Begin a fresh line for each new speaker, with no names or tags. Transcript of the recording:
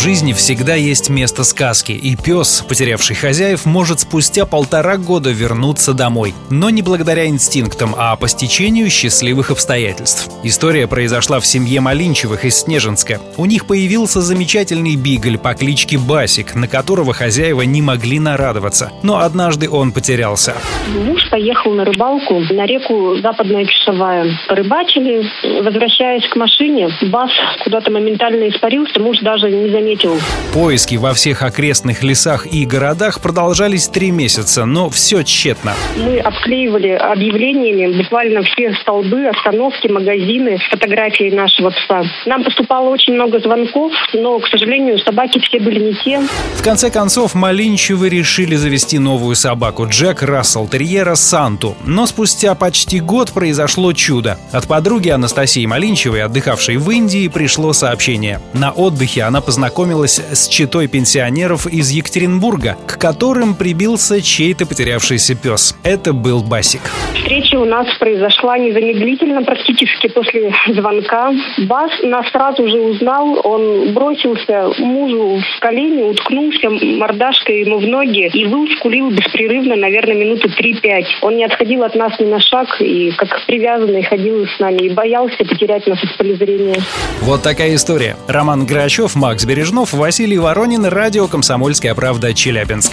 Жизни всегда есть место сказки, и пес, потерявший хозяев, может спустя полтора года вернуться домой. Но не благодаря инстинктам, а по стечению счастливых обстоятельств. История произошла в семье Малинчевых из Снежинска. У них появился замечательный бигль по кличке Басик, на которого хозяева не могли нарадоваться. Но однажды он потерялся.
Муж поехал на рыбалку на реку Западная Часовая. Порыбачили. Возвращаясь к машине, Бас куда-то моментально испарился. Муж даже не заметил заметил.
Поиски во всех окрестных лесах и городах продолжались три месяца, но все тщетно.
Мы обклеивали объявлениями буквально все столбы, остановки, магазины, фотографии нашего пса. Нам поступало очень много звонков, но, к сожалению, собаки все были не те.
В конце концов, Малинчевы решили завести новую собаку Джек Рассел Терьера Санту. Но спустя почти год произошло чудо. От подруги Анастасии Малинчевой, отдыхавшей в Индии, пришло сообщение. На отдыхе она познакомилась познакомилась с читой пенсионеров из Екатеринбурга, к которым прибился чей-то потерявшийся пес. Это был Басик.
Встреча у нас произошла незамедлительно, практически после звонка. Бас нас сразу же узнал, он бросился мужу в колени, уткнулся мордашкой ему в ноги и выл, скулил беспрерывно, наверное, минуты 3-5. Он не отходил от нас ни на шаг и как привязанный ходил с нами и боялся потерять нас из поля зрения.
Вот такая история. Роман Грачев, Макс Бережнов, Василий Воронин, радио «Комсомольская правда», Челябинск.